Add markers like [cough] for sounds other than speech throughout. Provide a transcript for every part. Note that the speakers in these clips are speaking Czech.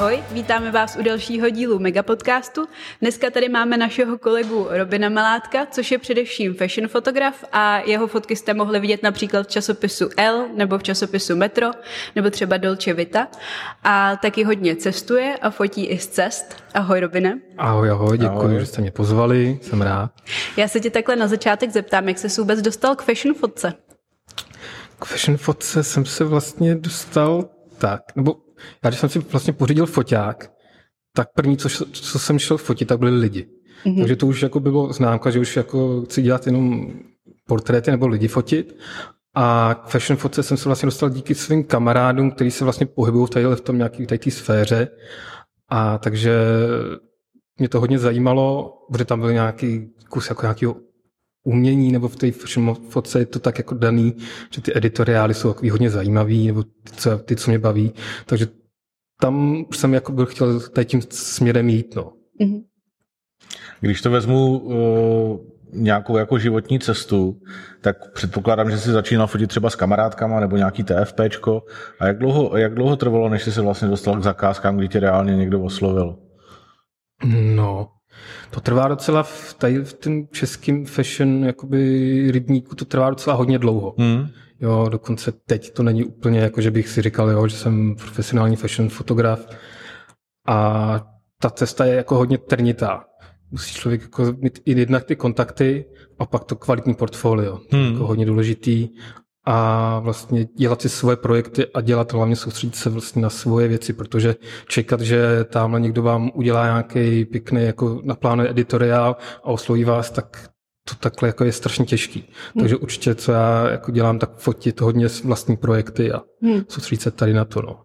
Ahoj, vítáme vás u dalšího dílu Megapodcastu. Dneska tady máme našeho kolegu Robina Malátka, což je především fashion fotograf a jeho fotky jste mohli vidět například v časopisu L nebo v časopisu Metro nebo třeba Dolce Vita a taky hodně cestuje a fotí i z cest. Ahoj Robine. Ahoj, ahoj, děkuji, ahoj. že jste mě pozvali, jsem rád. Já se tě takhle na začátek zeptám, jak jsi vůbec dostal k fashion fotce? K fashion fotce jsem se vlastně dostal tak, nebo já když jsem si vlastně pořídil foťák, tak první, co, co jsem šel fotit, tak byli lidi. Mm-hmm. Takže to už jako bylo známka, že už jako chci dělat jenom portréty nebo lidi fotit. A k fashion fotce jsem se vlastně dostal díky svým kamarádům, kteří se vlastně pohybují v, v tom nějaký té sféře. A takže mě to hodně zajímalo, protože tam byl nějaký kus jako nějakého umění, nebo v té fotce je to tak jako daný, že ty editoriály jsou takový hodně zajímavý, nebo ty, co, ty, co mě baví. Takže tam už jsem jako byl chtěl tady tím směrem jít. No. Mm-hmm. Když to vezmu uh, nějakou jako životní cestu, tak předpokládám, že jsi začínal fotit třeba s kamarádkama nebo nějaký TFPčko. A jak dlouho, jak dlouho trvalo, než jsi se vlastně dostal k zakázkám, kdy tě reálně někdo oslovil? No, to trvá docela v, tady v tom českém fashion jakoby rybníku, to trvá docela hodně dlouho. Hmm. Jo, dokonce teď to není úplně jako, že bych si říkal, jo, že jsem profesionální fashion fotograf. A ta cesta je jako hodně trnitá. Musí člověk jako mít i jednak ty kontakty a pak to kvalitní portfolio. To je hmm. jako hodně důležitý a vlastně dělat si svoje projekty a dělat hlavně soustředit se vlastně na svoje věci, protože čekat, že tamhle někdo vám udělá nějaký pěkný jako naplánuje editoriál a osloví vás, tak to takhle jako je strašně těžký. Hmm. Takže určitě, co já jako dělám, tak fotit hodně vlastní projekty a hmm. soustředit se tady na to. No.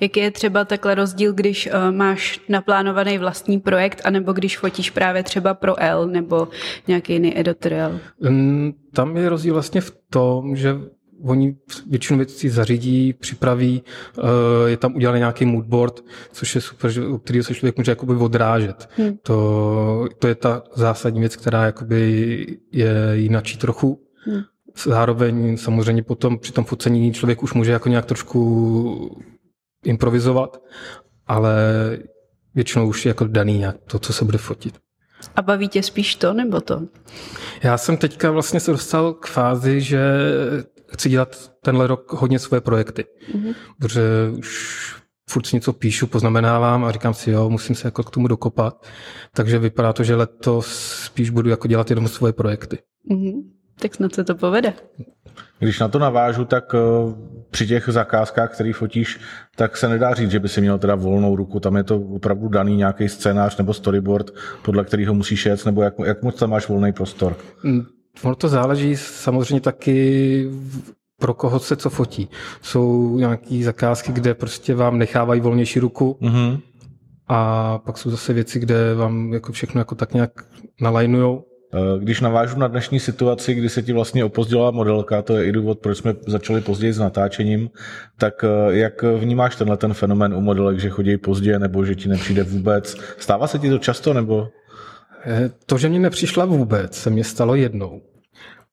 Jaký je třeba takhle rozdíl, když uh, máš naplánovaný vlastní projekt, anebo když fotíš právě třeba pro L nebo nějaký jiný editoriál? Um, tam je rozdíl vlastně v tom, že oni většinu věcí zařídí, připraví, eh, je tam udělaný nějaký moodboard, což je super, že, u kterého se člověk může jakoby odrážet. Hmm. To, to je ta zásadní věc, která jakoby je jinačí trochu. Hmm. Zároveň samozřejmě potom při tom focení člověk už může jako nějak trošku improvizovat, ale většinou už je jako daný nějak to, co se bude fotit. A baví tě spíš to, nebo to? Já jsem teďka vlastně se dostal k fázi, že chci dělat tenhle rok hodně své projekty, mm-hmm. protože už furt si něco píšu, poznamenávám a říkám si, jo, musím se jako k tomu dokopat. Takže vypadá to, že letos spíš budu jako dělat jenom svoje projekty. Mm-hmm. Tak snad se to povede. Když na to navážu, tak eh, při těch zakázkách, který fotíš, tak se nedá říct, že by si měl teda volnou ruku. Tam je to opravdu daný nějaký scénář nebo storyboard, podle kterého musíš jet, nebo jak, jak moc tam máš volný prostor? Ono to záleží samozřejmě taky pro koho se co fotí. Jsou nějaké zakázky, kde prostě vám nechávají volnější ruku mm-hmm. a pak jsou zase věci, kde vám jako všechno jako tak nějak nalajnujou. Eh, když navážu na dnešní situaci, kdy se ti vlastně opozdila modelka, to je i důvod, proč jsme začali později s natáčením, tak eh, jak vnímáš tenhle ten fenomén u modelek, že chodí pozdě nebo že ti nepřijde vůbec? Stává se ti to často nebo? Eh, to, že mě nepřišla vůbec, se mě stalo jednou.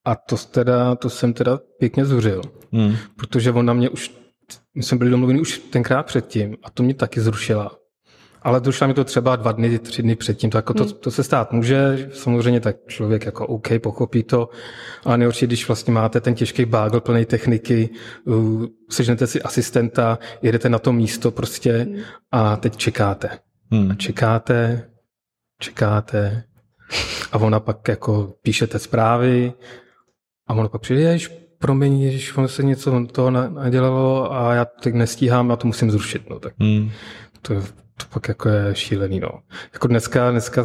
A to, teda, to jsem teda pěkně zuřil, hmm. protože ona mě už, my jsme byli domluveni už tenkrát předtím a to mě taky zrušila. Ale zrušila mi to třeba dva dny, tři dny předtím, to, jako to, hmm. to se stát může, samozřejmě tak člověk jako OK, pochopí to, ale nejhorší, když vlastně máte ten těžký bágl plný techniky, uh, sežnete si asistenta, jedete na to místo prostě hmm. a teď čekáte. Hmm. A čekáte, čekáte a ona pak jako píšete zprávy a ono pak přijde, jež, promiň, když ono se něco toho nadělalo a já teď nestíhám, já to musím zrušit. No, tak hmm. to, to pak jako je šílený. No. Jako dneska, dneska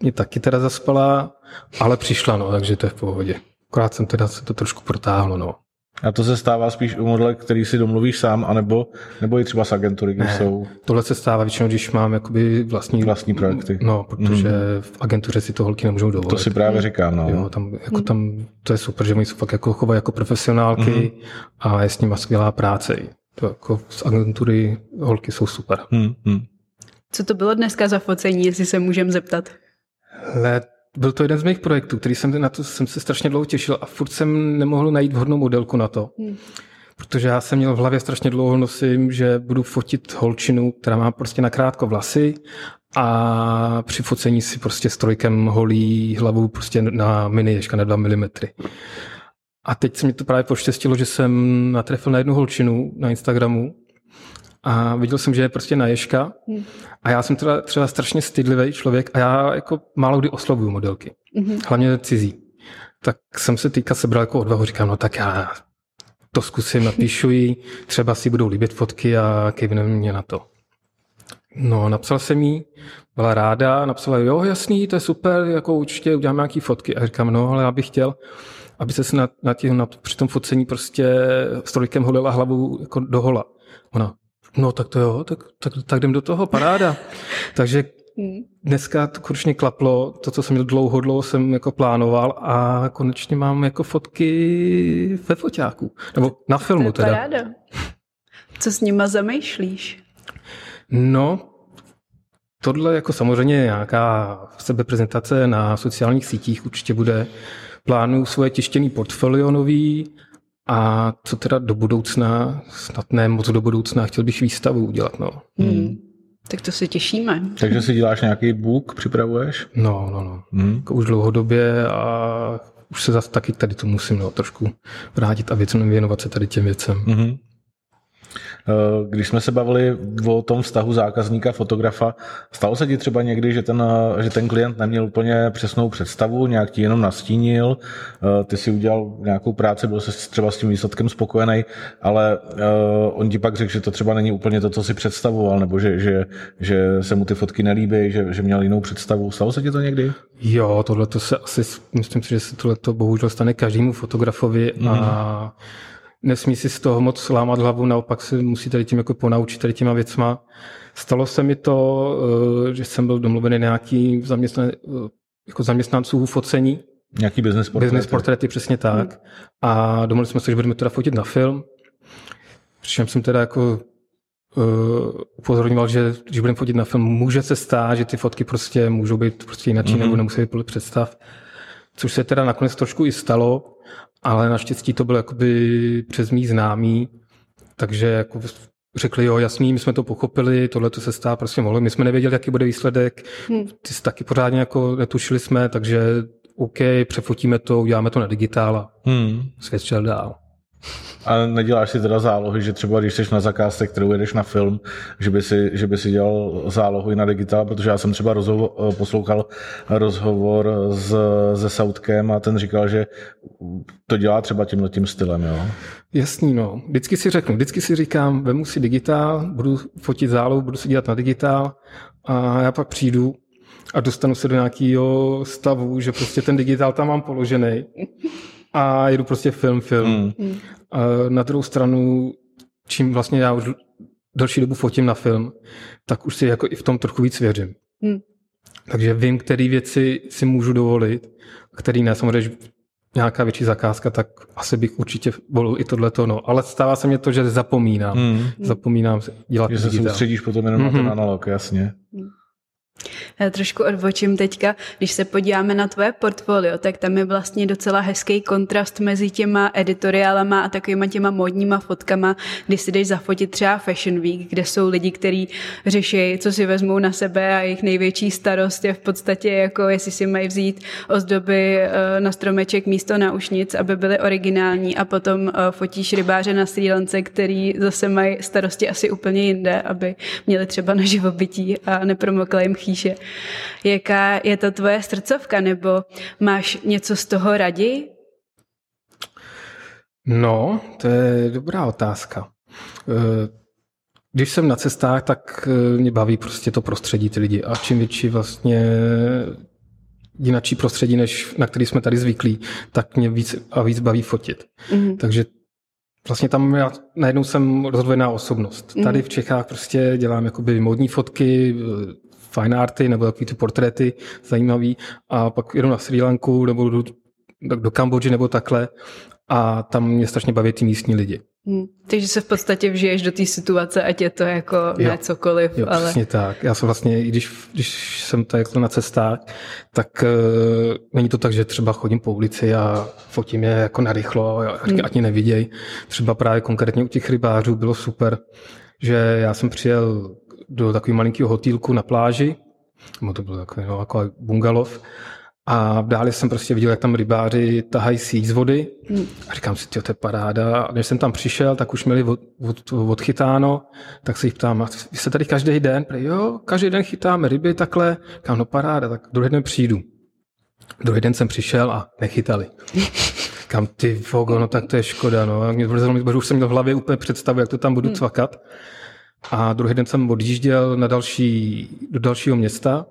mě taky teda zaspala, ale přišla, no, takže to je v pohodě. Akorát jsem teda se to trošku protáhlo, no. A to se stává spíš u modelek, který si domluvíš sám, anebo, nebo i třeba z agentury, kde ne, jsou... Tohle se stává většinou, když mám jakoby vlastní... Vlastní projekty. No, protože mm. v agentuře si to holky nemůžou dovolit. To si právě říkám, no. Jo, tam, jako tam, to je super, že oni jsou fakt jako chovají jako profesionálky mm. a je s nimi skvělá práce. To jako z agentury holky jsou super. Mm. Co to bylo dneska za focení, jestli se můžeme zeptat? Let byl to jeden z mých projektů, který jsem na to jsem se strašně dlouho těšil a furt jsem nemohl najít vhodnou modelku na to. Hmm. protože já jsem měl v hlavě strašně dlouho nosím, že budu fotit holčinu, která má prostě nakrátko vlasy a při focení si prostě strojkem holí hlavu prostě na mini ješka na 2 mm. A teď se mi to právě poštěstilo, že jsem natrefil na jednu holčinu na Instagramu a viděl jsem, že je prostě na ješka hmm. a já jsem teda třeba strašně stydlivý člověk a já jako málo kdy oslovuju modelky, mm-hmm. hlavně cizí. Tak jsem se teďka sebral jako odvahu, říkám, no tak já to zkusím, napíšu jí, třeba si budou líbit fotky a kejvne mě na to. No, napsal jsem jí, byla ráda, napsala, jo, jasný, to je super, jako určitě uděláme nějaký fotky. A říkám, no, ale já bych chtěl, aby se na, na, tě, na, při tom focení prostě strojkem holila hlavu jako do hola. Ona, no tak to jo, tak, tak, tak jdem do toho, paráda. [laughs] Takže dneska to konečně klaplo, to, co jsem měl dlouho, dlouho jsem jako plánoval a konečně mám jako fotky ve foťáku, nebo na filmu to je teda. Paráda. Co s nima zamýšlíš? No, tohle jako samozřejmě nějaká sebeprezentace na sociálních sítích určitě bude. Plánuju svoje tištěný portfolio nový a co teda do budoucna, snad ne moc do budoucna, chtěl bych výstavu udělat. No. Hmm. Tak to se těšíme. Takže si děláš nějaký book, připravuješ? No, no, no. Hmm. Jako už dlouhodobě a už se zase taky tady to musím no, trošku vrátit a věcem věnovat se tady těm věcem. Hmm. Eh, když jsme se bavili o tom vztahu zákazníka, fotografa, stalo se ti třeba někdy, že ten, eh, že ten klient neměl úplně přesnou představu, nějak ti jenom nastínil, eh, ty si udělal nějakou práci, byl se třeba s tím výsledkem spokojený, ale on ti pak řekl, že to třeba není úplně to, co si představoval, nebo že, že, že se mu ty fotky nelíbí, že, že měl jinou představu. Stalo se ti to někdy? Jo, tohle to se asi, myslím si, že se tohle to bohužel stane každému fotografovi mm. a mhm nesmí si z toho moc lámat hlavu, naopak se musí tady tím jako ponaučit tady těma věcma. Stalo se mi to, eh, že jsem byl domluvený nějaký zaměstnan, eh, jako zaměstnanců focení. Nějaký business portréty. Business portréty, přesně tak. Hmm. A domluvili jsme se, že budeme teda fotit na film. Přičem jsem teda jako uh, upozorňoval, že když budeme fotit na film, může se stát, že ty fotky prostě můžou být prostě jinak, mm-hmm. nebo nemusí být podle představ. Což se teda nakonec trošku i stalo ale naštěstí to bylo jakoby přes mý známý, takže jako řekli, jo, jasný, my jsme to pochopili, tohle to se stát prostě mohlo. My jsme nevěděli, jaký bude výsledek, hmm. ty jsi taky pořádně jako netušili jsme, takže OK, přefotíme to, uděláme to na digitál a hmm. svět šel dál. A neděláš si teda zálohy, že třeba když jsi na zakázce, kterou jedeš na film, že by si, že by si dělal zálohu i na digitál, protože já jsem třeba rozhovor, poslouchal rozhovor s, se Soutkem a ten říkal, že to dělá třeba tímhle tím stylem, jo? Jasný, no. Vždycky si řeknu, vždycky si říkám, vemu si digitál, budu fotit zálohu, budu si dělat na digitál a já pak přijdu a dostanu se do nějakého stavu, že prostě ten digitál tam mám položený a jedu prostě film, film. Hmm. A na druhou stranu, čím vlastně já už další dobu fotím na film, tak už si jako i v tom trochu víc věřím. Hmm. Takže vím, které věci si můžu dovolit, který ne. Samozřejmě, nějaká větší zakázka, tak asi bych určitě volil i tohleto. No. Ale stává se mě to, že zapomínám. Hmm. Zapomínám dělat Že se soustředíš potom jenom mm-hmm. na ten mhm. analog, jasně. Hmm. Já trošku odbočím teďka, když se podíváme na tvoje portfolio, tak tam je vlastně docela hezký kontrast mezi těma editoriálama a takovýma těma modníma fotkama, kdy si jdeš zafotit třeba Fashion Week, kde jsou lidi, kteří řeší, co si vezmou na sebe a jejich největší starost je v podstatě jako, jestli si mají vzít ozdoby eh, na stromeček místo na ušnic, aby byly originální a potom eh, fotíš rybáře na Sri Lance, který zase mají starosti asi úplně jinde, aby měli třeba na živobytí a nepromokla jim chýše. Jaká je to tvoje srdcovka, nebo máš něco z toho raději? No, to je dobrá otázka. Eh, když jsem na cestách, tak eh, mě baví prostě to prostředí, ty lidi. A čím větší vlastně jinačí prostředí, než na který jsme tady zvyklí, tak mě víc a víc baví fotit. Mm-hmm. Takže vlastně tam já najednou jsem rozvojená osobnost. Mm-hmm. Tady v Čechách prostě dělám jakoby modní fotky, fine arty nebo takový ty portréty zajímavý a pak jedu na Sri Lanku nebo do, do Kambodži nebo takhle a tam mě strašně baví ty místní lidi. Hmm. Takže se v podstatě vžiješ do té situace, ať je to jako jo. ne cokoliv. Jo, ale... přesně tak. Já jsem vlastně, i když, když jsem tady jako na cestách, tak uh, není to tak, že třeba chodím po ulici a fotím je jako narychlo, ať, hmm. ať mě neviděj. Třeba právě konkrétně u těch rybářů bylo super, že já jsem přijel do takového malinkého hotýlku na pláži, no to bylo takový no, jako bungalov, a v dále jsem prostě viděl, jak tam rybáři tahají síť z vody. A říkám si, to je paráda. A když jsem tam přišel, tak už měli od, od, odchytáno. Tak se jich ptám, a vy se tady každý den? Prý, jo, každý den chytáme ryby takhle. Říkám, no paráda, tak druhý den přijdu. Druhý den jsem přišel a nechytali. Kam ty vogo, no tak to je škoda. No. Mě už jsem měl v hlavě úplně představu, jak to tam budu hmm. cvakat. A druhý den jsem odjížděl na další, do dalšího města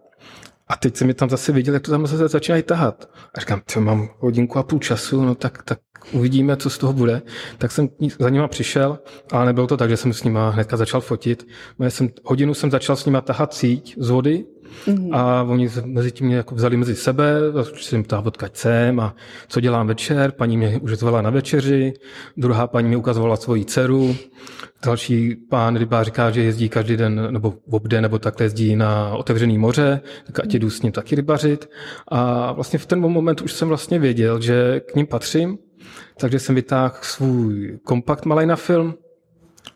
a teď jsem je tam zase viděl, jak to tam zase začínají tahat. A říkám, co mám hodinku a půl času, no tak, tak uvidíme, co z toho bude. Tak jsem za nima přišel, ale nebylo to tak, že jsem s nima hnedka začal fotit. Jsem, hodinu jsem začal s nima tahat síť z vody Mm-hmm. A oni mezi tím mě jako vzali mezi sebe, jsem ptát, odkaď jsem a co dělám večer. Paní mě už zvala na večeři, druhá paní mi ukazovala svoji dceru, další pán rybář říká, že jezdí každý den nebo v obden nebo takhle jezdí na otevřený moře, tak ať jdu s ním taky rybařit. A vlastně v ten moment už jsem vlastně věděl, že k ním patřím, takže jsem vytáhl svůj kompakt malý na film,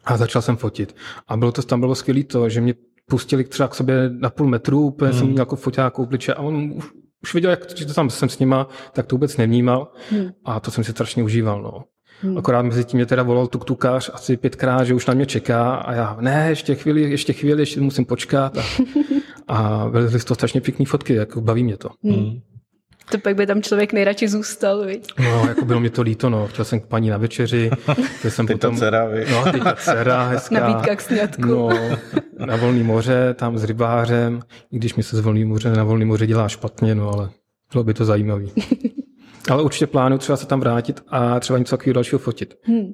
a začal jsem fotit. A bylo to, tam bylo skvělé to, že mě pustili třeba k sobě na půl metru, úplně hmm. jsem měl jako foťák obliče a on už, už viděl, jak to tam jsem s nima, tak to vůbec nevnímal hmm. a to jsem si strašně užíval. No. Hmm. Akorát mezi tím mě teda volal tuktukář asi pětkrát, že už na mě čeká a já, ne, ještě chvíli, ještě chvíli, ještě musím počkat. A, a [laughs] byly to strašně pěkné fotky, jako baví mě to. Hmm. To pak by tam člověk nejradši zůstal, viď? No, jako bylo mi to líto, no. Chtěl jsem k paní na večeři. Jsem teď potom, ta dcera, viď? No, teď ta dcera, [laughs] hezká. Nabídka k snědku. No, na volný moře, tam s rybářem, i když mi se z volný moře na volný moře dělá špatně, no ale bylo by to zajímavé. [laughs] ale určitě plánuju třeba se tam vrátit a třeba něco takového dalšího fotit. Hmm.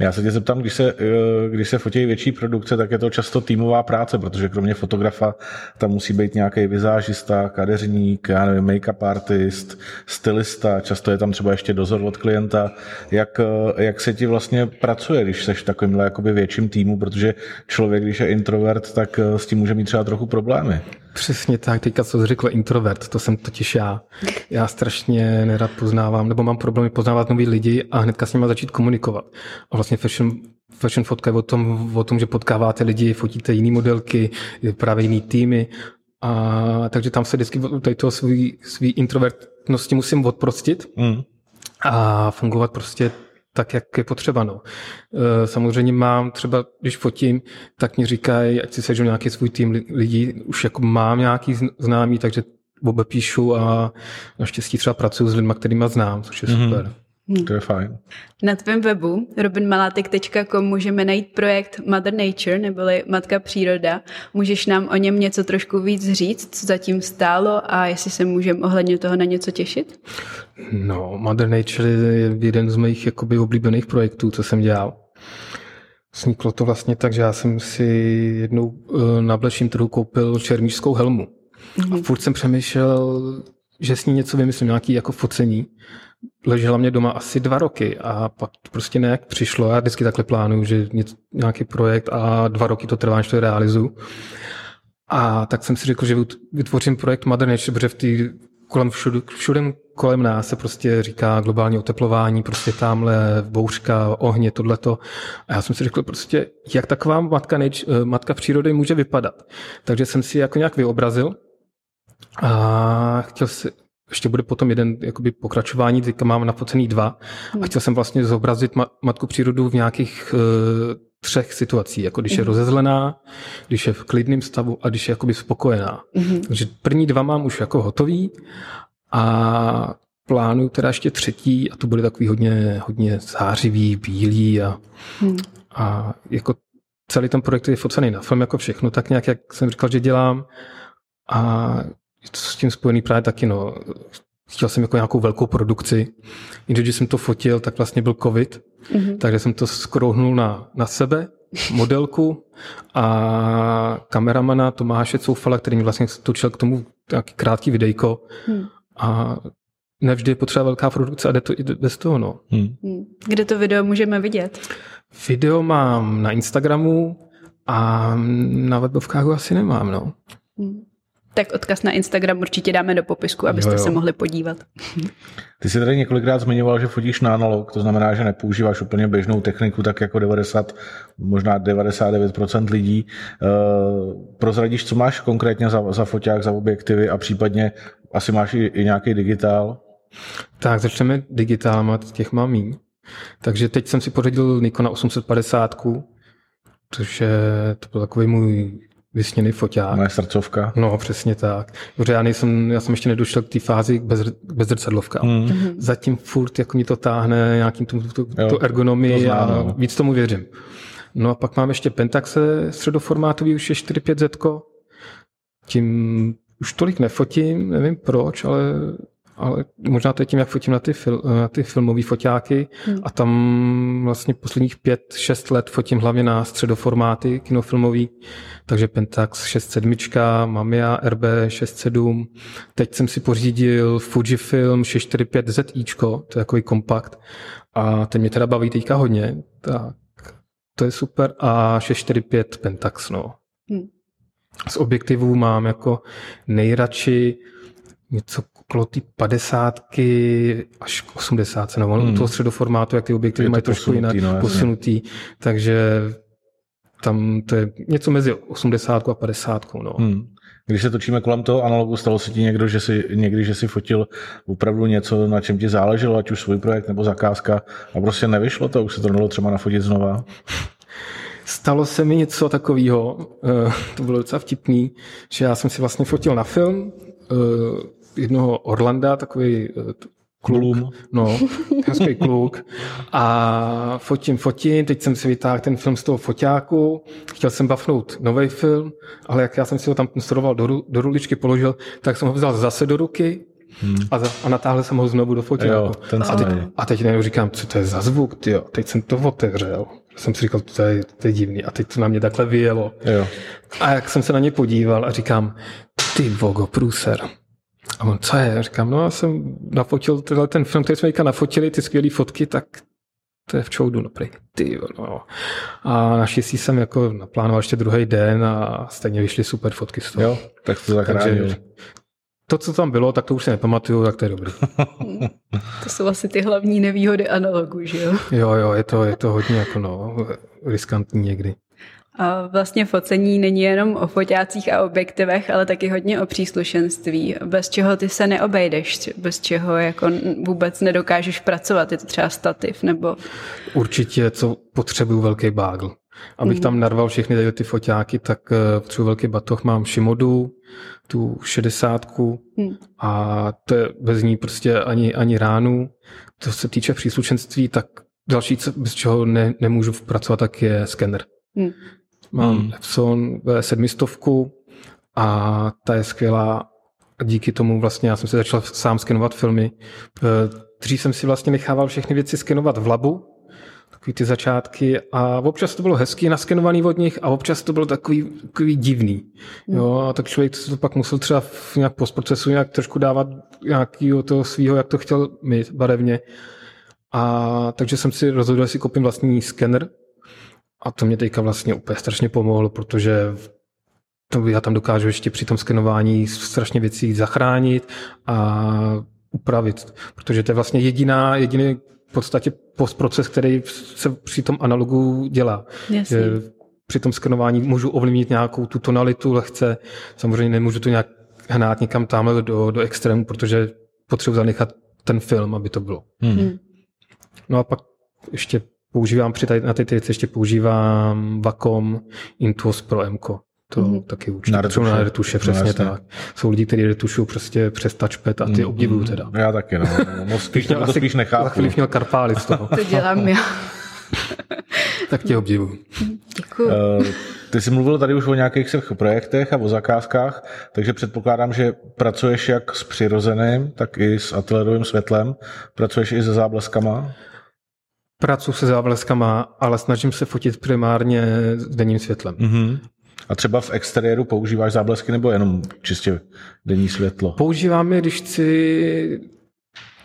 Já se tě zeptám, když se, eh, když se fotí větší produkce, tak je to často týmová práce, protože kromě fotografa tam musí být nějaký vizážista, kadeřník, já nevím, make-up artist, stylista, často je tam třeba ještě dozor od klienta. Jak, eh, jak se ti vlastně pracuje, když seš v jakoby větším týmu, protože člověk, když je introvert, tak eh, s tím může mít třeba trochu problémy. Přesně tak, teďka co řekl introvert, to jsem totiž já. Já strašně nerad poznávám, nebo mám problémy poznávat nový lidi a hnedka s nimi začít komunikovat. A vlastně fashion, fashion fotka je o tom, o tom, že potkáváte lidi, fotíte jiný modelky, právě jiný týmy. A takže tam se vždycky tady toho svý, svý introvertnosti musím odprostit mm. a fungovat prostě tak, jak je potřeba. No. E, samozřejmě mám třeba, když fotím, tak mi říkají, ať si sežu nějaký svůj tým lidí, už jako mám nějaký známý, takže obepíšu a naštěstí třeba pracuji s lidmi, kterými znám, což je mm-hmm. super. Hmm. To je fajn. Na tvém webu robinmalatek.com můžeme najít projekt Mother Nature, neboli Matka příroda. Můžeš nám o něm něco trošku víc říct, co zatím stálo a jestli se můžeme ohledně toho na něco těšit? No, Mother Nature je jeden z mých jakoby oblíbených projektů, co jsem dělal. Vzniklo to vlastně tak, že já jsem si jednou eh, na bleším trhu koupil čermířskou helmu. Mm-hmm. A furt jsem přemýšlel, že s ní něco vymyslím, nějaký jako focení ležela mě doma asi dva roky a pak prostě nějak přišlo, já vždycky takhle plánuju, že nějaký projekt a dva roky to trvá, než to realizuju. A tak jsem si řekl, že vytvořím projekt Mother Nature, protože v tý, kolem všude, všude kolem nás se prostě říká globální oteplování, prostě tamhle bouřka, ohně, tohleto. A já jsem si řekl prostě, jak taková matka, nature, matka přírody může vypadat. Takže jsem si jako nějak vyobrazil a chtěl si, ještě bude potom jeden jakoby pokračování, teďka mám nafocený dva a chtěl jsem vlastně zobrazit ma- matku přírodu v nějakých uh, třech situacích, jako když je mhm. rozezlená, když je v klidném stavu a když je jakoby spokojená. Mm-hmm. Takže první dva mám už jako hotový a plánuju teda ještě třetí a to bude takový hodně, hodně zářivý, bílý a, mm. a jako celý ten projekt je focený na film jako všechno, tak nějak, jak jsem říkal, že dělám a s tím spojený právě taky, no. Chtěl jsem jako nějakou velkou produkci, jenže když jsem to fotil, tak vlastně byl covid, mm-hmm. takže jsem to skrouhnul na, na sebe, modelku a kameramana Tomáše Coufala, který mi vlastně točil k tomu nějaký krátký videjko mm. a nevždy je potřeba velká produkce a jde to i bez toho. No. Hmm. Kde to video můžeme vidět? Video mám na Instagramu a na webovkách ho asi nemám. No. Hmm. Tak odkaz na Instagram určitě dáme do popisku, abyste jo, jo. se mohli podívat. Ty jsi tady několikrát zmiňoval, že fotíš na analog, to znamená, že nepoužíváš úplně běžnou techniku, tak jako 90, možná 99% lidí. Uh, prozradíš, co máš konkrétně za, za foťák, za objektivy a případně asi máš i, i nějaký digitál? Tak začneme digitálem, těch mám míň. Takže teď jsem si pořídil Nikona 850, což je, to byl takový můj vysněný foťák. Moje srdcovka. No, přesně tak. Protože já, nejsem, já jsem ještě nedošel k té fázi bez, bez zrcadlovka. Mm. Zatím furt jako mi to táhne nějakým tu, tu, jo, tu ergonomii to a no. víc tomu věřím. No a pak mám ještě Pentaxe středoformátový, už je 4.5 Z. Tím už tolik nefotím, nevím proč, ale ale možná to je tím, jak fotím na ty, fil, na ty filmové foťáky hmm. a tam vlastně posledních pět, šest let fotím hlavně na středoformáty kinofilmový, takže Pentax 6.7, Mamiya RB 6.7, teď jsem si pořídil Fujifilm 645 ZI, to je takový kompakt a ten mě teda baví teďka hodně, tak to je super a 645 Pentax, no. Hmm. Z objektivů mám jako nejradši něco okolo ty padesátky až k 80, no, hmm. toho středoformátu, jak ty objektivy mají trošku jinak no, posunutý, takže tam to je něco mezi 80 a 50. No. Hmm. Když se točíme kolem toho analogu, stalo se ti někdo, že si, někdy, že si fotil opravdu něco, na čem ti záleželo, ať už svůj projekt nebo zakázka a prostě nevyšlo to, už se to dalo třeba nafotit znova? Stalo se mi něco takového, eh, to bylo docela vtipný, že já jsem si vlastně fotil na film, eh, jednoho Orlanda, takový eh, kluk, no, hezký kluk a fotím, fotím, teď jsem si vytáhl ten film z toho foťáku, chtěl jsem bafnout nový film, ale jak já jsem si ho tam instaloval do, do ruličky, položil, tak jsem ho vzal zase do ruky Hmm. A, za, a natáhl jsem ho znovu do foťáku. Jo, ten a, teď, a teď nevím, říkám, co to je za zvuk, tyjo. Teď jsem to otevřel. Jsem si říkal, to je, to je divný. A teď to na mě takhle vyjelo. Jo. A jak jsem se na ně podíval a říkám, ty vogo, průser. A on, co je? Říkám, no já jsem nafotil tenhle ten film, který jsme nafotili, ty skvělé fotky, tak to je v čoudu, no prý, ty, no. A naštěstí jsem jako naplánoval ještě druhý den a stejně vyšly super fotky z toho. Jo, tak to zachránil. To, co tam bylo, tak to už si nepamatuju, tak to je dobrý. [laughs] to jsou asi ty hlavní nevýhody analogu, že jo? Jo, jo, je to, je to hodně jako no, riskantní někdy. A vlastně focení není jenom o foťácích a objektivech, ale taky hodně o příslušenství, bez čeho ty se neobejdeš, bez čeho jako vůbec nedokážeš pracovat. Je to třeba stativ nebo... Určitě, co potřebuju velký bágl. Abych mm. tam narval všechny ty foťáky, tak eh, potřebuji velký batoh. Mám Shimodu, tu šedesátku mm. a to je bez ní prostě ani, ani ránu. Co se týče příslušenství, tak další, bez čeho ne, nemůžu pracovat, tak je skener. Mm. Mám hmm. Epson V700 a ta je skvělá a díky tomu vlastně já jsem si začal sám skenovat filmy. Eh, dřív jsem si vlastně nechával všechny věci skenovat v labu, takový ty začátky a občas to bylo hezký naskenovaný od nich a občas to bylo takový, takový divný. Hmm. Jo, a tak člověk to pak musel třeba v nějak postprocesu nějak trošku dávat nějakého toho svého, jak to chtěl mít barevně. A takže jsem si rozhodl, že si koupím vlastní skener, a to mě teďka vlastně úplně strašně pomohlo, protože to já tam dokážu ještě při tom skenování strašně věcí zachránit a upravit, protože to je vlastně jediná, jediný v podstatě postproces, který se při tom analogu dělá. Jasně. Při tom skenování můžu ovlivnit nějakou tu tonalitu lehce, samozřejmě nemůžu to nějak hnát někam tamhle do, do extrému, protože potřebuji zanechat ten film, aby to bylo. Hmm. No a pak ještě používám při tady, na ty věci ještě používám Vacom Intuos Pro M. To mm. taky určitě. Na retuše. Na retuše, přesně no, tak. Jsou lidi, kteří retušují prostě přes touchpad a ty mm, obdivuju teda. Já taky, no. Moc spíš, měl, to spíš nechápu. Za chvíli měl karpály z toho. [laughs] to dělám já. [laughs] tak tě obdivuju. Děkuji. Uh, ty jsi mluvil tady už o nějakých svých projektech a o zakázkách, takže předpokládám, že pracuješ jak s přirozeným, tak i s ateliérovým světlem. Pracuješ i se zábleskama? Pracuji se zábleskama, ale snažím se fotit primárně s denním světlem. Mm-hmm. A třeba v exteriéru používáš záblesky nebo jenom čistě denní světlo? Používám je, když chci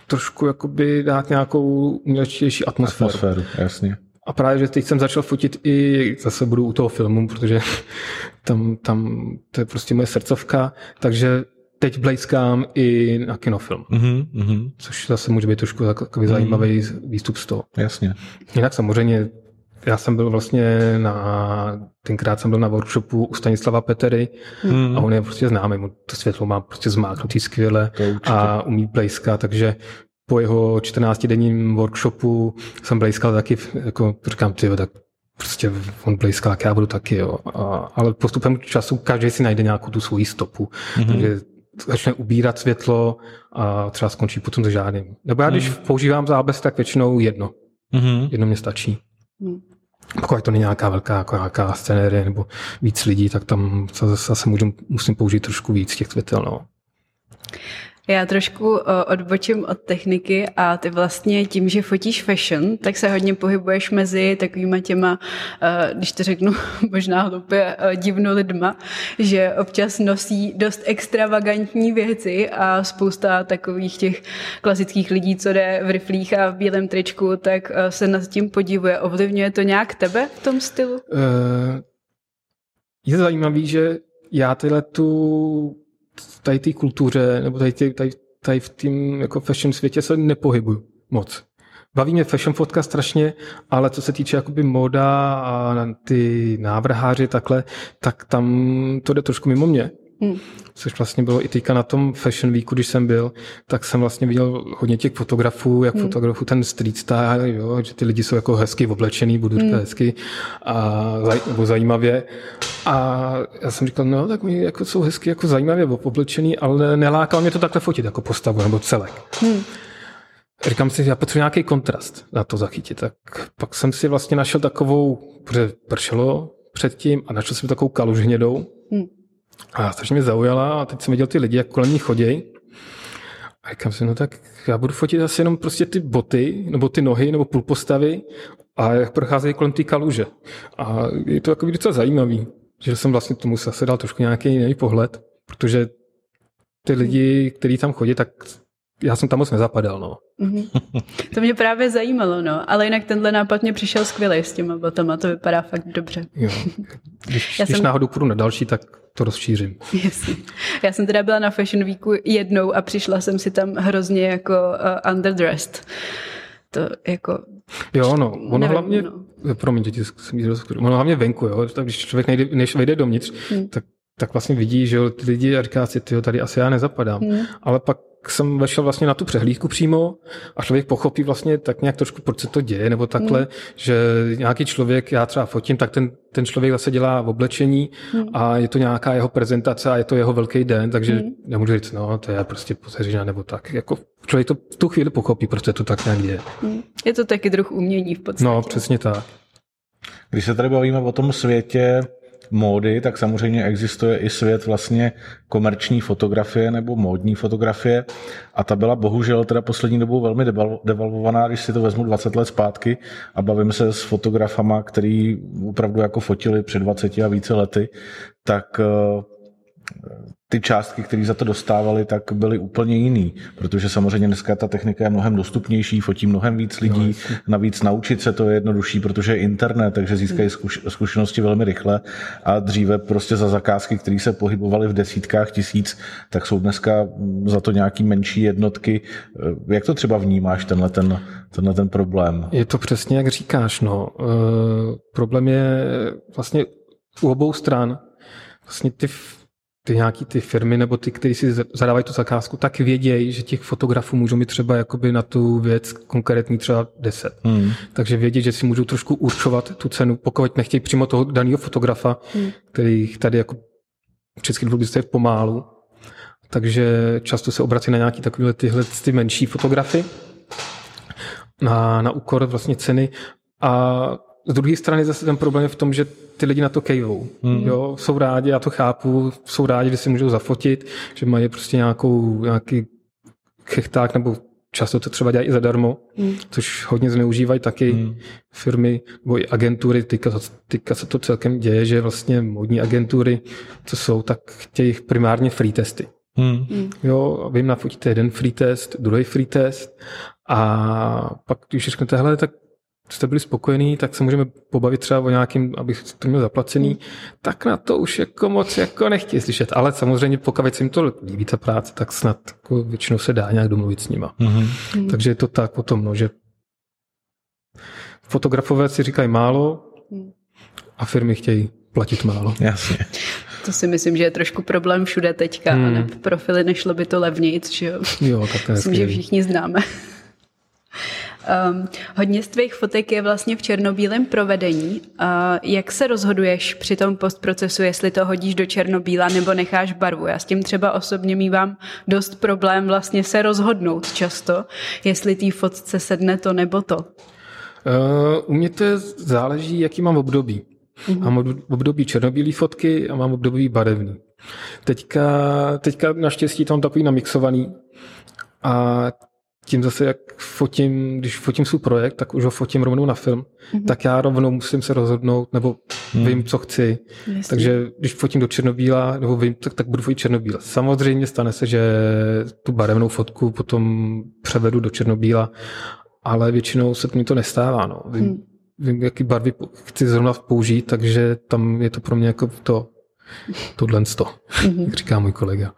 trošku jakoby dát nějakou umělečtější atmosféru. Atmosféru, jasně. A právě, že teď jsem začal fotit i, zase budu u toho filmu, protože [laughs] tam, tam to je prostě moje srdcovka, takže teď blejskám i na kinofilm. Mm-hmm. Což zase může být trošku takový mm-hmm. zajímavý výstup z toho. Jasně. Jinak samozřejmě já jsem byl vlastně na, tenkrát jsem byl na workshopu u Stanislava Petery mm. a on je prostě známý, to světlo má prostě zmáknutý skvěle a umí blejskat, takže po jeho 14-denním workshopu jsem blejskal taky, jako říkám, ty tak prostě on blejskal, jak já budu taky, jo. A, ale postupem času každý si najde nějakou tu svoji stopu, mm-hmm. takže začne ubírat světlo a třeba skončí potom se žádným. Nebo já když mm. používám zábez, tak většinou jedno. Mm-hmm. Jedno mě stačí. Mm. Pokud to není nějaká velká jako nějaká scenérie nebo víc lidí, tak tam zase, zase můžu, musím použít trošku víc těch světel. No. Já trošku odbočím od techniky a ty vlastně tím, že fotíš fashion, tak se hodně pohybuješ mezi takovýma těma, když to řeknu [laughs] možná hlupě, divno lidma, že občas nosí dost extravagantní věci a spousta takových těch klasických lidí, co jde v riflích a v bílém tričku, tak se nad tím podivuje. Ovlivňuje to nějak tebe v tom stylu? Je zajímavý, že já tyhle tu tady té kultuře, nebo tady, tady, tady v tím jako fashion světě se nepohybuju moc. Baví mě fashion fotka strašně, ale co se týče jakoby moda a ty návrháři takhle, tak tam to jde trošku mimo mě. Hmm. Což vlastně bylo i teďka na tom Fashion Weeku, když jsem byl, tak jsem vlastně viděl hodně těch fotografů, jak hmm. fotografu ten street style, jo, že ty lidi jsou jako hezky oblečený, budu říkat hmm. hezky, a, nebo zajímavě. A já jsem říkal, no tak mi jako jsou hezky jako zajímavě oblečený, ale nelákalo mě to takhle fotit jako postavu nebo celek. Hmm. Říkám si, že já potřebuji nějaký kontrast na to zachytit. Tak pak jsem si vlastně našel takovou, protože pršelo předtím a našel jsem takovou kaluž hnědou. Hmm a strašně mě zaujala a teď jsem viděl ty lidi, jak kolem ní chodí. A říkám si, no tak já budu fotit asi jenom prostě ty boty, nebo ty nohy, nebo půl postavy a jak procházejí kolem té kaluže. A je to takový docela zajímavý, že jsem vlastně tomu zase dal trošku nějaký jiný pohled, protože ty lidi, kteří tam chodí, tak já jsem tam moc nezapadal, no. Mm-hmm. To mě právě zajímalo, no. Ale jinak tenhle nápad mě přišel skvělý s těma botama, to vypadá fakt dobře. Jo. [laughs] Když, já když jsem... náhodou půjdu na další, tak to rozšířím. Jasně. Já jsem teda byla na Fashion Weeku jednou a přišla jsem si tam hrozně jako uh, underdressed. To jako... Jo, no, ono nevím, hlavně, no. promiň, že jsem ono hlavně venku, jo, tak když člověk nejde, než vejde dovnitř, hmm. tak tak vlastně vidí, že ty lidi a říká si, tyjo, tady asi já nezapadám. Hmm. Ale pak jsem vešel vlastně na tu přehlídku přímo a člověk pochopí vlastně tak nějak trošku, proč se to děje, nebo takhle, hmm. že nějaký člověk, já třeba fotím, tak ten, ten člověk zase dělá v oblečení hmm. a je to nějaká jeho prezentace a je to jeho velký den, takže hmm. nemůžu říct, no, to je prostě poseřina nebo tak. Jako člověk to v tu chvíli pochopí, proč se to tak nějak děje. Hmm. Je to taky druh umění v podstatě. No, přesně tak. Když se tady bavíme o tom světě módy, tak samozřejmě existuje i svět vlastně komerční fotografie nebo módní fotografie. A ta byla bohužel teda poslední dobou velmi devalvovaná, když si to vezmu 20 let zpátky a bavím se s fotografama, který opravdu jako fotili před 20 a více lety, tak eh, ty částky, které za to dostávali, tak byly úplně jiný, protože samozřejmě dneska ta technika je mnohem dostupnější, fotí mnohem víc lidí, no, navíc naučit se to je jednodušší, protože je internet, takže získají zkušenosti velmi rychle a dříve prostě za zakázky, které se pohybovaly v desítkách tisíc, tak jsou dneska za to nějaký menší jednotky. Jak to třeba vnímáš, tenhle ten, tenhle ten problém? Je to přesně, jak říkáš. No. E, problém je vlastně u obou stran. Vlastně ty ty nějaký ty firmy nebo ty, kteří si zadávají tu zakázku, tak vědějí, že těch fotografů můžou mít třeba jakoby na tu věc konkrétní třeba 10. Hmm. Takže vědět, že si můžou trošku určovat tu cenu, pokud nechtějí přímo toho daného fotografa, hmm. který tady jako český republice je pomálu. Takže často se obrací na nějaký takovéhle tyhle ty menší fotografy na, na úkor vlastně ceny. A z druhé strany zase ten problém je v tom, že ty lidi na to kejvou. Hmm. Jo, jsou rádi, já to chápu, jsou rádi, že si můžou zafotit, že mají prostě nějakou, nějaký chechták nebo často to třeba dělají i zadarmo, hmm. což hodně zneužívají taky hmm. firmy nebo i agentury. Teďka, teďka se to celkem děje, že vlastně modní agentury, co jsou, tak chtějí primárně free testy. Hmm. Jo, vy nafotíte jeden free test, druhý free test a pak, když řeknete, hele, tak jste byli spokojení, tak se můžeme pobavit třeba o nějakým, abych to měl zaplacený, tak na to už jako moc jako nechtějí slyšet. Ale samozřejmě pokud se jim to líbí ta práce, tak snad jako většinou se dá nějak domluvit s nima. Mm-hmm. Takže je to tak o tom, no, že fotografové si říkají málo a firmy chtějí platit málo. Jasně. To si myslím, že je trošku problém všude teďka. Hmm. A ne profily nešlo by to levnějc, že jo? Jo, tak Myslím, že všichni známe. Um, hodně z tvých fotek je vlastně v černobílém provedení. Uh, jak se rozhoduješ při tom postprocesu, jestli to hodíš do černobíla nebo necháš barvu? Já s tím třeba osobně mývám dost problém vlastně se rozhodnout často, jestli té fotce sedne to nebo to. Uh, u mě to záleží, jaký mám období. Mm-hmm. Mám období černobílé fotky a mám období barevný. Teďka, teďka naštěstí tam takový namixovaný a tím zase, jak fotím, když fotím svůj projekt, tak už ho fotím rovnou na film, mm-hmm. tak já rovnou musím se rozhodnout, nebo mm. vím, co chci. Jasně. Takže když fotím do černobíla, nebo vím, tak, tak budu fotit černobíla. Samozřejmě stane se, že tu barevnou fotku potom převedu do černobíla, ale většinou se mi to nestává. No. Vím, mm. vím, jaký barvy chci zrovna použít, takže tam je to pro mě jako to, tohle to, mm-hmm. jak říká můj kolega.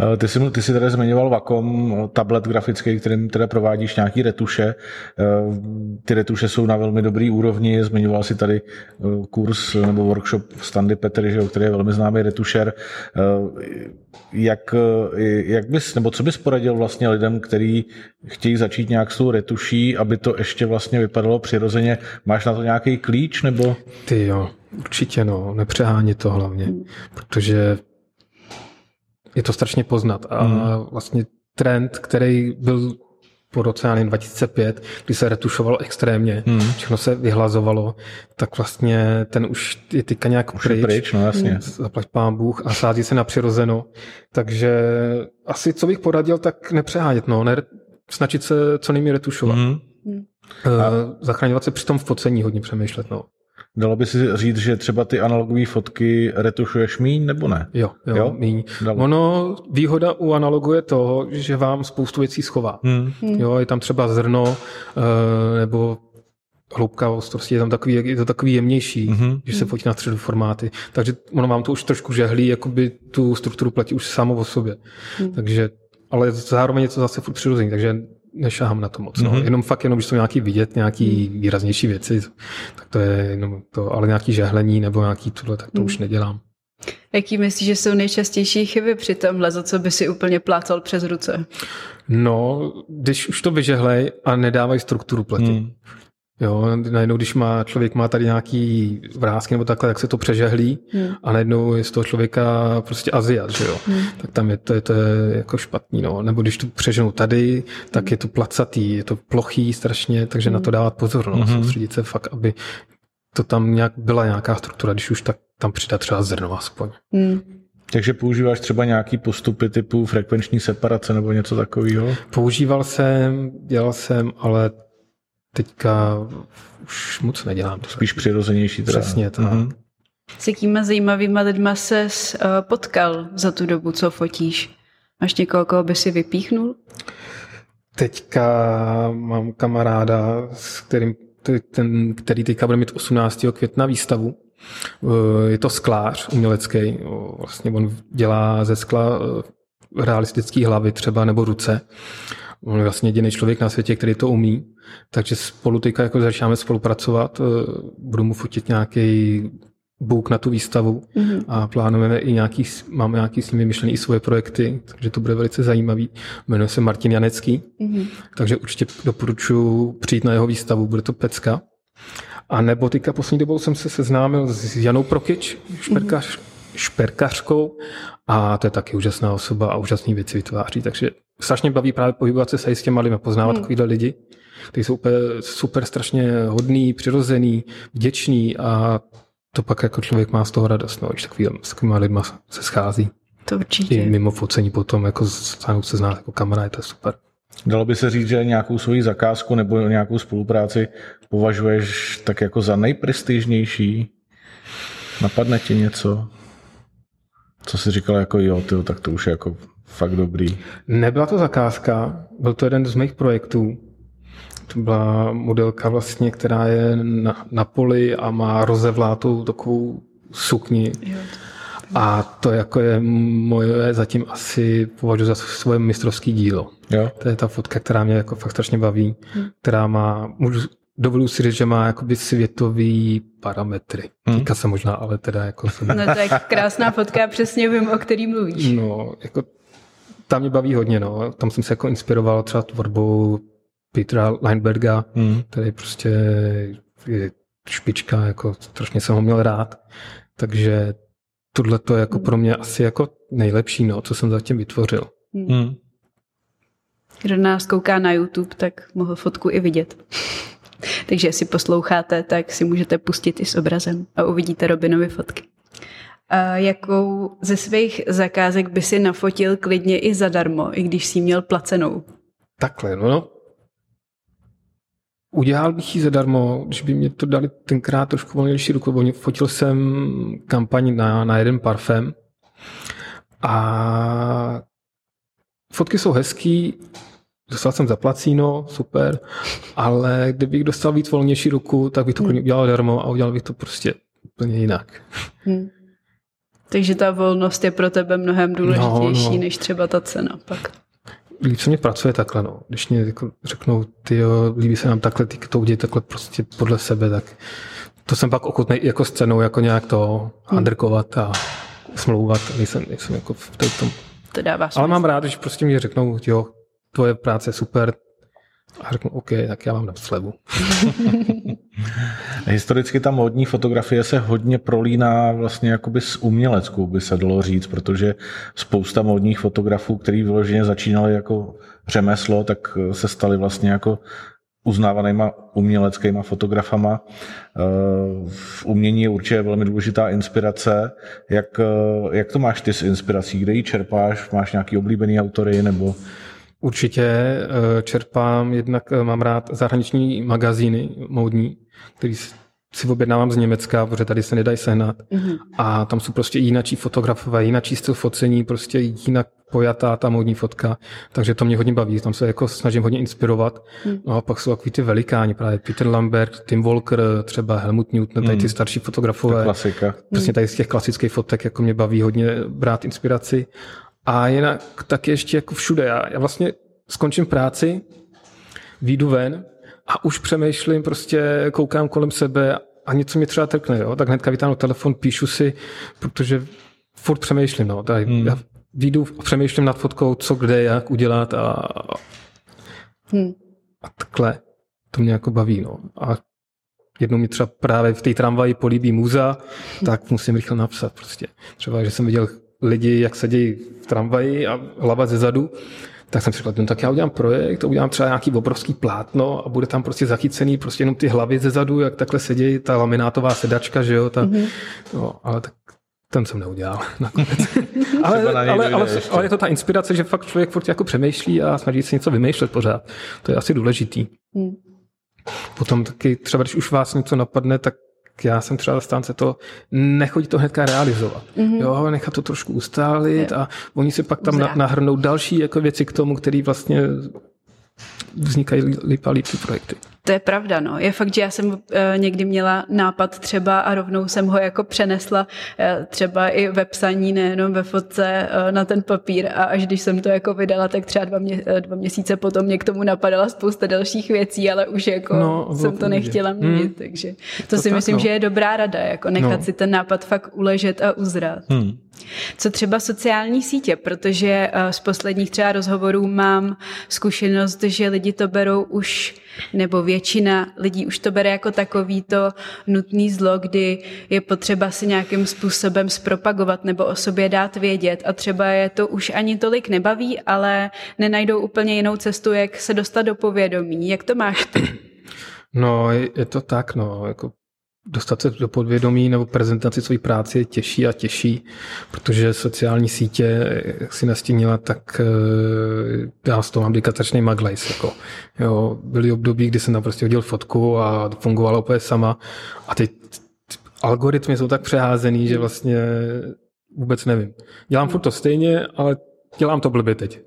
Eh, ty jsi, ty jsi tady zmiňoval Vacom, eh, tablet grafický, kterým teda provádíš nějaký retuše. Eh, ty retuše jsou na velmi dobrý úrovni. Zmiňoval si tady kurz nebo workshop Standy Petr, že, který je velmi známý retušer. Jak, jak bys, nebo co bys poradil vlastně lidem, kteří chtějí začít nějak s tou retuší, aby to ještě vlastně vypadalo přirozeně? Máš na to nějaký klíč? Nebo? Ty jo, určitě no, nepřehání to hlavně, protože je to strašně poznat. A mm. vlastně trend, který byl po roce 2005, kdy se retušovalo extrémně, mm. všechno se vyhlazovalo, tak vlastně ten už je teďka nějak už pryč, pryč no jasně. zaplať pán Bůh a sází se na přirozeno. Takže asi co bych poradil, tak nepřehánět, no, ne, snažit se co nejméně retušovat. Mm. A... Zachraňovat se při tom v pocení hodně přemýšlet, no. Dalo by si říct, že třeba ty analogové fotky retušuješ míň nebo ne? Jo, jo, jo? míň. Dalo. Ono, výhoda u analogu je toho, že vám spoustu věcí schová. Hmm. Jo, je tam třeba zrno, eh, nebo hloubkavost, prostě je tam takový, je to takový jemnější, mm-hmm. že se fotí na středu formáty. Takže ono vám to už trošku žehlí, jakoby tu strukturu platí už samo o sobě. Mm. Takže, ale zároveň je to zase furt přirozený, takže nešáhám na to moc. No. Mm-hmm. Jenom fakt, jenom když jsou nějaký vidět, nějaký mm. výraznější věci, tak to je jenom to, ale nějaký žehlení nebo nějaký tohle, tak to mm. už nedělám. Jaký myslíš, že jsou nejčastější chyby při tomhle, za co by si úplně plácal přes ruce? No, když už to vyžehlej a nedávají strukturu plety. Mm. Jo, najednou, když má člověk má tady nějaký vrázky nebo takhle, tak se to přežehlí hmm. a najednou je z toho člověka prostě Aziat, že jo. Hmm. Tak tam je to, je to jako špatný, no. Nebo když to přeženu tady, tak hmm. je to placatý, je to plochý strašně, takže hmm. na to dávat pozor, no. Hmm. Soustředit se fakt, aby to tam nějak byla nějaká struktura, když už tak tam přidat třeba zrno aspoň. Hmm. Takže používáš třeba nějaký postupy typu frekvenční separace nebo něco takového? Používal jsem, dělal jsem, ale teďka už moc nedělám. Spíš přirozenější teda. Přesně tak. Mm-hmm. S jakýma zajímavýma lidma se uh, potkal za tu dobu, co fotíš? Máš někoho, koho by si vypíchnul? Teďka mám kamaráda, s kterým, ten, který teďka bude mít 18. května výstavu. Eh, je to sklář umělecký. Vlastně on dělá ze skla eh, realistické hlavy třeba nebo ruce. On je vlastně jediný člověk na světě, který to umí. Takže spolu teďka jako začínáme spolupracovat. Eh, budu mu fotit nějaký book na tu výstavu mm-hmm. a plánujeme i nějaký, máme nějaký s nimi myšlený i svoje projekty, takže to bude velice zajímavý. Jmenuje se Martin Janecký, mm-hmm. takže určitě doporučuji přijít na jeho výstavu, bude to pecka. A nebo teďka poslední dobou jsem se seznámil s Janou Prokyč, šperkař, mm-hmm. Šperkařkou a to je taky úžasná osoba a úžasné věci vytváří, takže strašně baví právě pohybovat se s těma lidmi, poznávat mm. takovýhle lidi kteří jsou úplně super strašně hodný, přirozený, vděčný a to pak jako člověk má z toho radost, no, když takový, s takovými lidmi se schází. To určitě. I mimo focení potom, jako stáhnout se znát jako kamarád, to je super. Dalo by se říct, že nějakou svoji zakázku nebo nějakou spolupráci považuješ tak jako za nejprestižnější? Napadne ti něco? Co jsi říkal jako jo, tyjo, tak to už je jako fakt dobrý. Nebyla to zakázka, byl to jeden z mých projektů. To byla modelka vlastně, která je na, na poli a má rozevlátou takovou sukni. Jo. A to jako je moje zatím asi považuji za svoje mistrovský dílo. Jo. To je ta fotka, která mě jako fakt strašně baví, hmm. která má, můžu, dovoluji si říct, že má jakoby světový parametry. Hmm. Týká se možná, ale teda jako... [laughs] No to je krásná fotka, přesně vím, o který mluvíš. No, jako tam mě baví hodně, no. Tam jsem se jako inspiroval třeba tvorbou Petra Leinberga, hmm. který prostě je špička, jako strašně jsem ho měl rád. Takže tohle to je jako hmm. pro mě asi jako nejlepší, no, co jsem zatím vytvořil. Hmm. Kdo nás kouká na YouTube, tak mohl fotku i vidět. Takže jestli posloucháte, tak si můžete pustit i s obrazem a uvidíte Robinovy fotky. A jakou ze svých zakázek by si nafotil klidně i zadarmo, i když si měl placenou? Takhle, no, no. Udělal bych ji zadarmo, když by mě to dali tenkrát trošku volnější ruku. Fotil jsem kampaň na, na jeden parfém a fotky jsou hezký, dostal jsem zaplacíno, super, ale kdybych dostal víc volnější ruku, tak bych to hmm. udělal darmo a udělal bych to prostě úplně jinak. Hmm. Takže ta volnost je pro tebe mnohem důležitější, no, no. než třeba ta cena pak. Líp se mě pracuje takhle, no. Když mě jako řeknou, ty jo, líbí se nám takhle, ty to udělej takhle prostě podle sebe, tak to jsem pak ochotný jako s cenou jako nějak to hmm. underkovat a smlouvat, nejsem, nejsem jako v tom. To dává smysl. Ale mám rád, když prostě mi řeknou, jo, tvoje práce super, a řeknu, OK, tak já vám dám slevu. [laughs] Historicky ta módní fotografie se hodně prolíná vlastně jakoby s uměleckou, by se dalo říct, protože spousta módních fotografů, který vyloženě začínali jako řemeslo, tak se stali vlastně jako uznávanýma uměleckýma fotografama. V umění je určitě velmi důležitá inspirace. Jak, jak to máš ty s inspirací? Kde ji čerpáš? Máš nějaký oblíbený autory nebo Určitě eh, čerpám, jednak eh, mám rád zahraniční magazíny módní, který si objednávám z Německa, protože tady se nedají sehnat. Mm-hmm. A tam jsou prostě jinačí fotografové, jinačí styl focení, prostě jinak pojatá ta módní fotka, takže to mě hodně baví, tam se jako snažím hodně inspirovat. Mm. No a pak jsou takový ty velikáni, právě Peter Lambert, Tim Walker, třeba Helmut Newton, tady ty mm. starší fotografové. Ta klasika. Přesně tady z těch klasických fotek, jako mě baví hodně brát inspiraci. A jinak tak ještě jako všude. Já, já vlastně skončím práci, výjdu ven a už přemýšlím, prostě koukám kolem sebe a něco mi třeba trkne, jo? tak hnedka vytáhnu telefon, píšu si, protože furt přemýšlím. No? Tady, hmm. Já výjdu a přemýšlím nad fotkou, co kde, jak udělat a, hmm. a takhle. To mě jako baví. No. A jednou mi třeba právě v té tramvaji políbí muza, tak musím rychle napsat prostě. Třeba, že jsem viděl lidi, jak sedějí v tramvaji a hlava ze zadu, tak jsem si řekl, no, tak já udělám projekt, udělám třeba nějaký obrovský plátno a bude tam prostě zachycený prostě jenom ty hlavy ze zadu, jak takhle sedějí, ta laminátová sedačka, že jo, ta, mm-hmm. no, ale tak ten jsem neudělal [laughs] nakonec. [laughs] ale, ale, ale, ale, ale, je to ta inspirace, že fakt člověk furt jako přemýšlí a snaží se něco vymýšlet pořád. To je asi důležitý. Mm. Potom taky třeba, když už vás něco napadne, tak já jsem třeba zastánce to nechodí to hnedka realizovat. Mm-hmm. Jo, nechat to trošku ustálit a oni si pak tam na, nahrnou další jako věci k tomu, který vlastně vznikají líp a líp ty projekty. To je pravda, no. Je fakt, že já jsem uh, někdy měla nápad třeba a rovnou jsem ho jako přenesla uh, třeba i ve psaní, nejenom ve fotce uh, na ten papír a až když jsem to jako vydala, tak třeba dva, mě, dva měsíce potom mě k tomu napadala spousta dalších věcí, ale už jako no, jsem to nechtěla měnit, hmm. takže to, to si tak, myslím, no. že je dobrá rada, jako nechat no. si ten nápad fakt uležet a uzrát. Hmm. Co třeba sociální sítě, protože z posledních třeba rozhovorů mám zkušenost, že lidi to berou už, nebo většina lidí už to bere jako takový to nutný zlo, kdy je potřeba si nějakým způsobem zpropagovat nebo o sobě dát vědět a třeba je to už ani tolik nebaví, ale nenajdou úplně jinou cestu, jak se dostat do povědomí. Jak to máš ty? No, je to tak, no, jako dostat se do podvědomí nebo prezentaci své práce je těžší a těžší, protože sociální sítě, jak si nastínila, tak eh, já z toho mám dikatačný maglejs. Jako, jo, byly období, kdy jsem tam prostě hodil fotku a fungovalo úplně sama a ty algoritmy jsou tak přeházený, že vlastně vůbec nevím. Dělám furt to stejně, ale dělám to blbě teď.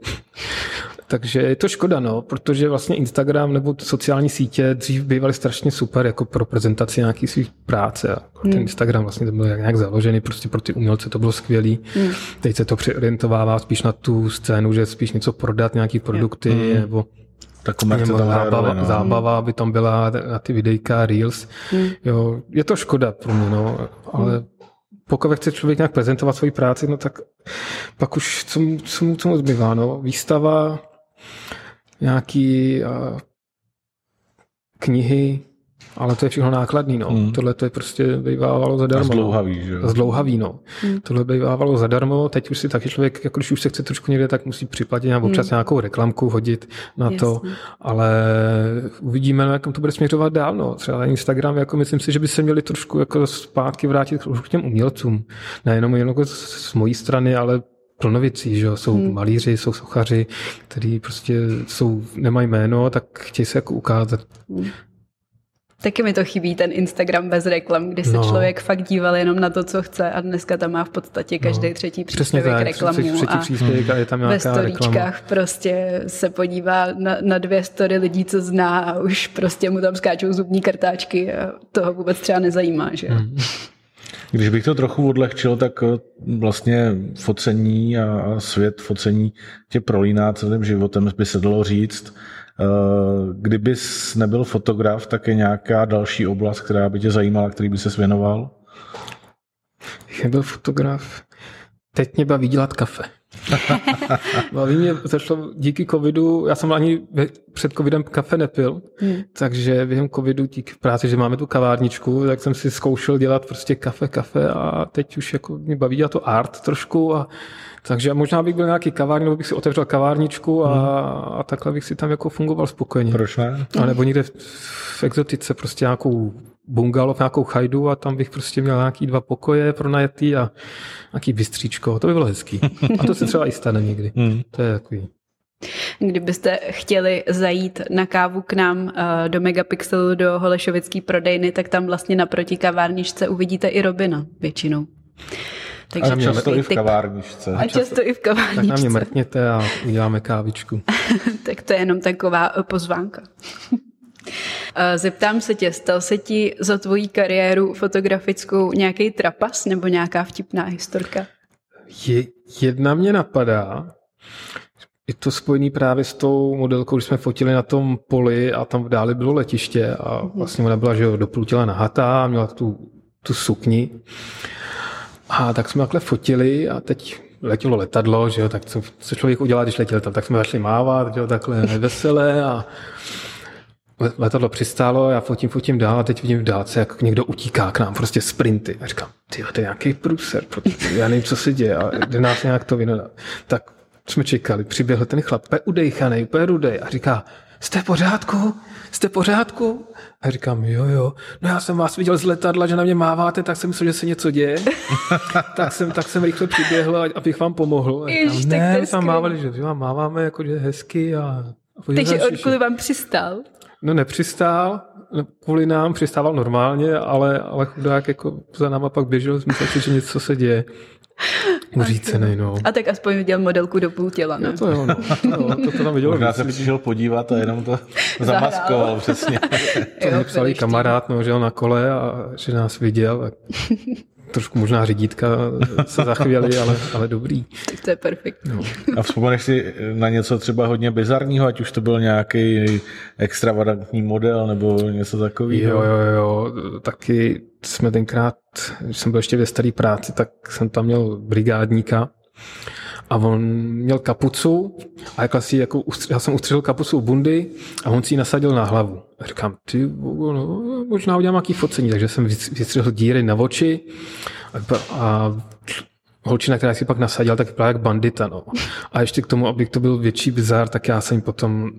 Takže je to škoda, no, protože vlastně Instagram nebo sociální sítě dřív bývaly strašně super jako pro prezentaci nějakých svých práce. A hmm. ten Instagram vlastně to byl nějak založený, prostě pro ty umělce to bylo skvělý. Hmm. Teď se to přeorientovává spíš na tu scénu, že spíš něco prodat, nějaký produkty hmm. nebo ta komerce zábava, no. zábava, aby tam byla na ty videjka, reels. Hmm. Jo, je to škoda pro mě, no, ale hmm. pokud chce člověk nějak prezentovat svoji práci, no tak pak už co, co, co mu zbývá, no, výstava, nějaký uh, knihy, ale to je všechno nákladný, no. Hmm. Tohle to je prostě bývávalo zadarmo. A zdlouhavý, že jo? Zdlouhavý, no. Hmm. Tohle bývávalo zadarmo, teď už si taky člověk, jako když už se chce trošku někde, tak musí připlatit nějakou, občas hmm. nějakou reklamku hodit na Jasně. to, ale uvidíme, jak to bude směřovat dál, no. Třeba Instagram, jako myslím si, že by se měli trošku jako zpátky vrátit k těm umělcům. Nejenom jako z mojí strany, ale plnovicí, že jsou hmm. malíři, jsou sochaři, kteří prostě jsou, nemají jméno, tak chtějí se jako ukázat. Hmm. Taky mi to chybí, ten Instagram bez reklam, kdy se no. člověk fakt díval jenom na to, co chce a dneska tam má v podstatě každý no. třetí příspěvek tak, reklamu. Třetí a, příspěvek a je tam ve storíčkách reklama. prostě se podívá na, na dvě story lidí, co zná a už prostě mu tam skáčou zubní kartáčky a toho vůbec třeba nezajímá. Že? Hmm. Když bych to trochu odlehčil, tak eh, vlastně focení a svět focení tě prolíná celým životem, by se dalo říct. Eh, kdybys nebyl fotograf, tak je nějaká další oblast, která by tě zajímala, který by se věnoval? Já byl fotograf. Teď mě baví dělat kafe. Baví mě, začalo díky covidu, já jsem ani před covidem kafe nepil, hmm. takže během covidu díky práci, že máme tu kavárničku, tak jsem si zkoušel dělat prostě kafe, kafe a teď už jako mě baví dělat to art trošku a takže možná bych byl nějaký kavární, nebo bych si otevřel kavárničku a, hmm. a takhle bych si tam jako fungoval spokojeně. Proč ne? A nebo někde v, v exotice prostě nějakou bungalov, nějakou chajdu a tam bych prostě měl nějaký dva pokoje pronajetý a nějaký bystříčko. To by bylo hezký. A to se třeba i stane někdy. Hmm. To je takový. Kdybyste chtěli zajít na kávu k nám eh, do Megapixelu, do Holešovický prodejny, tak tam vlastně naproti kavárničce uvidíte i Robina většinou. Takže a často i v kavárničce. A často i v kavárničce. Tak na mě mrkněte a uděláme kávičku. [laughs] tak to je jenom taková eh, pozvánka. Zeptám se tě, stal se ti za tvoji kariéru fotografickou nějaký trapas nebo nějaká vtipná historka? Je, jedna mě napadá, je to spojený právě s tou modelkou, když jsme fotili na tom poli a tam v dále bylo letiště a mhm. vlastně ona byla, že jo, doplutila nahatá a měla tu, tu sukni. A tak jsme takhle fotili a teď letělo letadlo, že jo, tak co, co člověk udělá, když letěl tam, tak jsme začali mávat, že jo, takhle [laughs] veselé a letadlo přistálo, já fotím, fotím dál a teď vidím v dálce, jak někdo utíká k nám, prostě sprinty. A říkám, ty to je nějaký průser, já nevím, co se děje, a jde nás nějak to vynadat. Tak jsme čekali, přiběhl ten chlap, úplně udejchaný, úplně rudej a říká, jste v pořádku? Jste v pořádku? A říkám, jo, jo. No já jsem vás viděl z letadla, že na mě máváte, tak jsem myslel, že se něco děje. [laughs] tak, jsem, tak jsem rychle přiběhl, abych vám pomohl. A říkám, ne, tam mávali, že vám máváme, jako, že je hezky. A Takže on kvůli vám přistál? No nepřistál, no, kvůli nám přistával normálně, ale, ale chudák jako za náma pak běžel, myslel si, že něco se děje. [laughs] Uřícený, no. A tak aspoň viděl modelku do půl těla, ne? No to jo, no. no to, to tam viděl. Možná se přišel podívat a jenom to [laughs] zamaskoval, přesně. [laughs] to jo, psali kamarád, no, že on na kole a že nás viděl. A trošku možná řídítka se zachvěli, ale, ale dobrý. Tak to je perfektní. No. A vzpomeneš si na něco třeba hodně bizarního, ať už to byl nějaký extravagantní model nebo něco takového? Jo, jo, jo. Taky jsme tenkrát, když jsem byl ještě ve staré práci, tak jsem tam měl brigádníka a on měl kapucu a jak si jako, já jsem ustřelil kapucu u bundy a on si ji nasadil na hlavu. A říkám, ty, no, možná udělám nějaký focení, takže jsem vystřihl díry na oči a, a holčina, která si pak nasadila, tak vypadala jak bandita. No. A ještě k tomu, abych to byl větší bizar, tak já jsem potom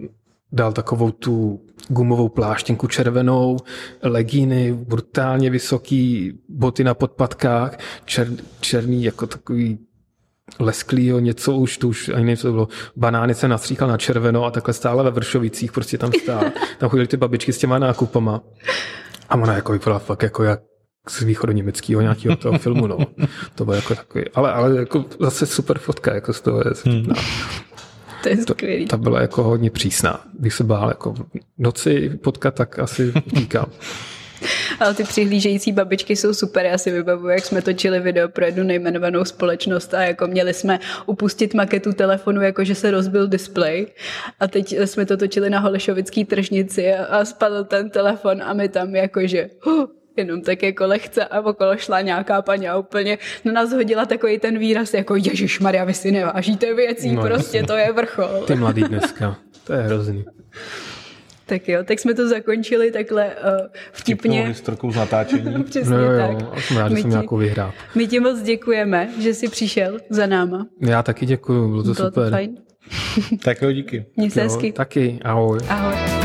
dal takovou tu gumovou pláštěnku červenou, legíny, brutálně vysoký, boty na podpatkách, čer, černý jako takový lesklýho něco už, to už ani nevím, co to bylo, banány se nastříkal na červeno a takhle stále ve Vršovicích, prostě tam stál. [laughs] Tam chodili ty babičky s těma nákupama. A ona jako vypadala fakt jako jak z východoněmeckého nějakého toho filmu, no. To bylo jako takový, ale, ale jako zase super fotka, jako z toho je vtipná. Hmm. To je skvělý. Ta byla jako hodně přísná. Když se bál jako noci potkat, tak asi utíkám. [laughs] Ale ty přihlížející babičky jsou super. Já si vybavuju, jak jsme točili video pro jednu nejmenovanou společnost a jako měli jsme upustit maketu telefonu, jako že se rozbil display. A teď jsme to točili na Holešovický tržnici a, a spadl ten telefon a my tam jakože huh, jenom tak jako lehce a okolo šla nějaká paní a úplně na nás hodila takový ten výraz jako Ježíš Maria, vy si nevážíte věcí, no, prostě jasný. to je vrchol. Ty mladý dneska, to je hrozný. [laughs] Tak jo, tak jsme to zakončili takhle uh, vtipně. Vtipnou historkou z natáčení. [laughs] Přesně no, jo, tak. Jo, jsem rád, že jsem nějakou vyhrál. My ti moc děkujeme, že jsi přišel za náma. Já taky děkuju, bylo to bylo super. To fajn. tak jo, díky. Měj se hezky. Taky, ahoj. Ahoj.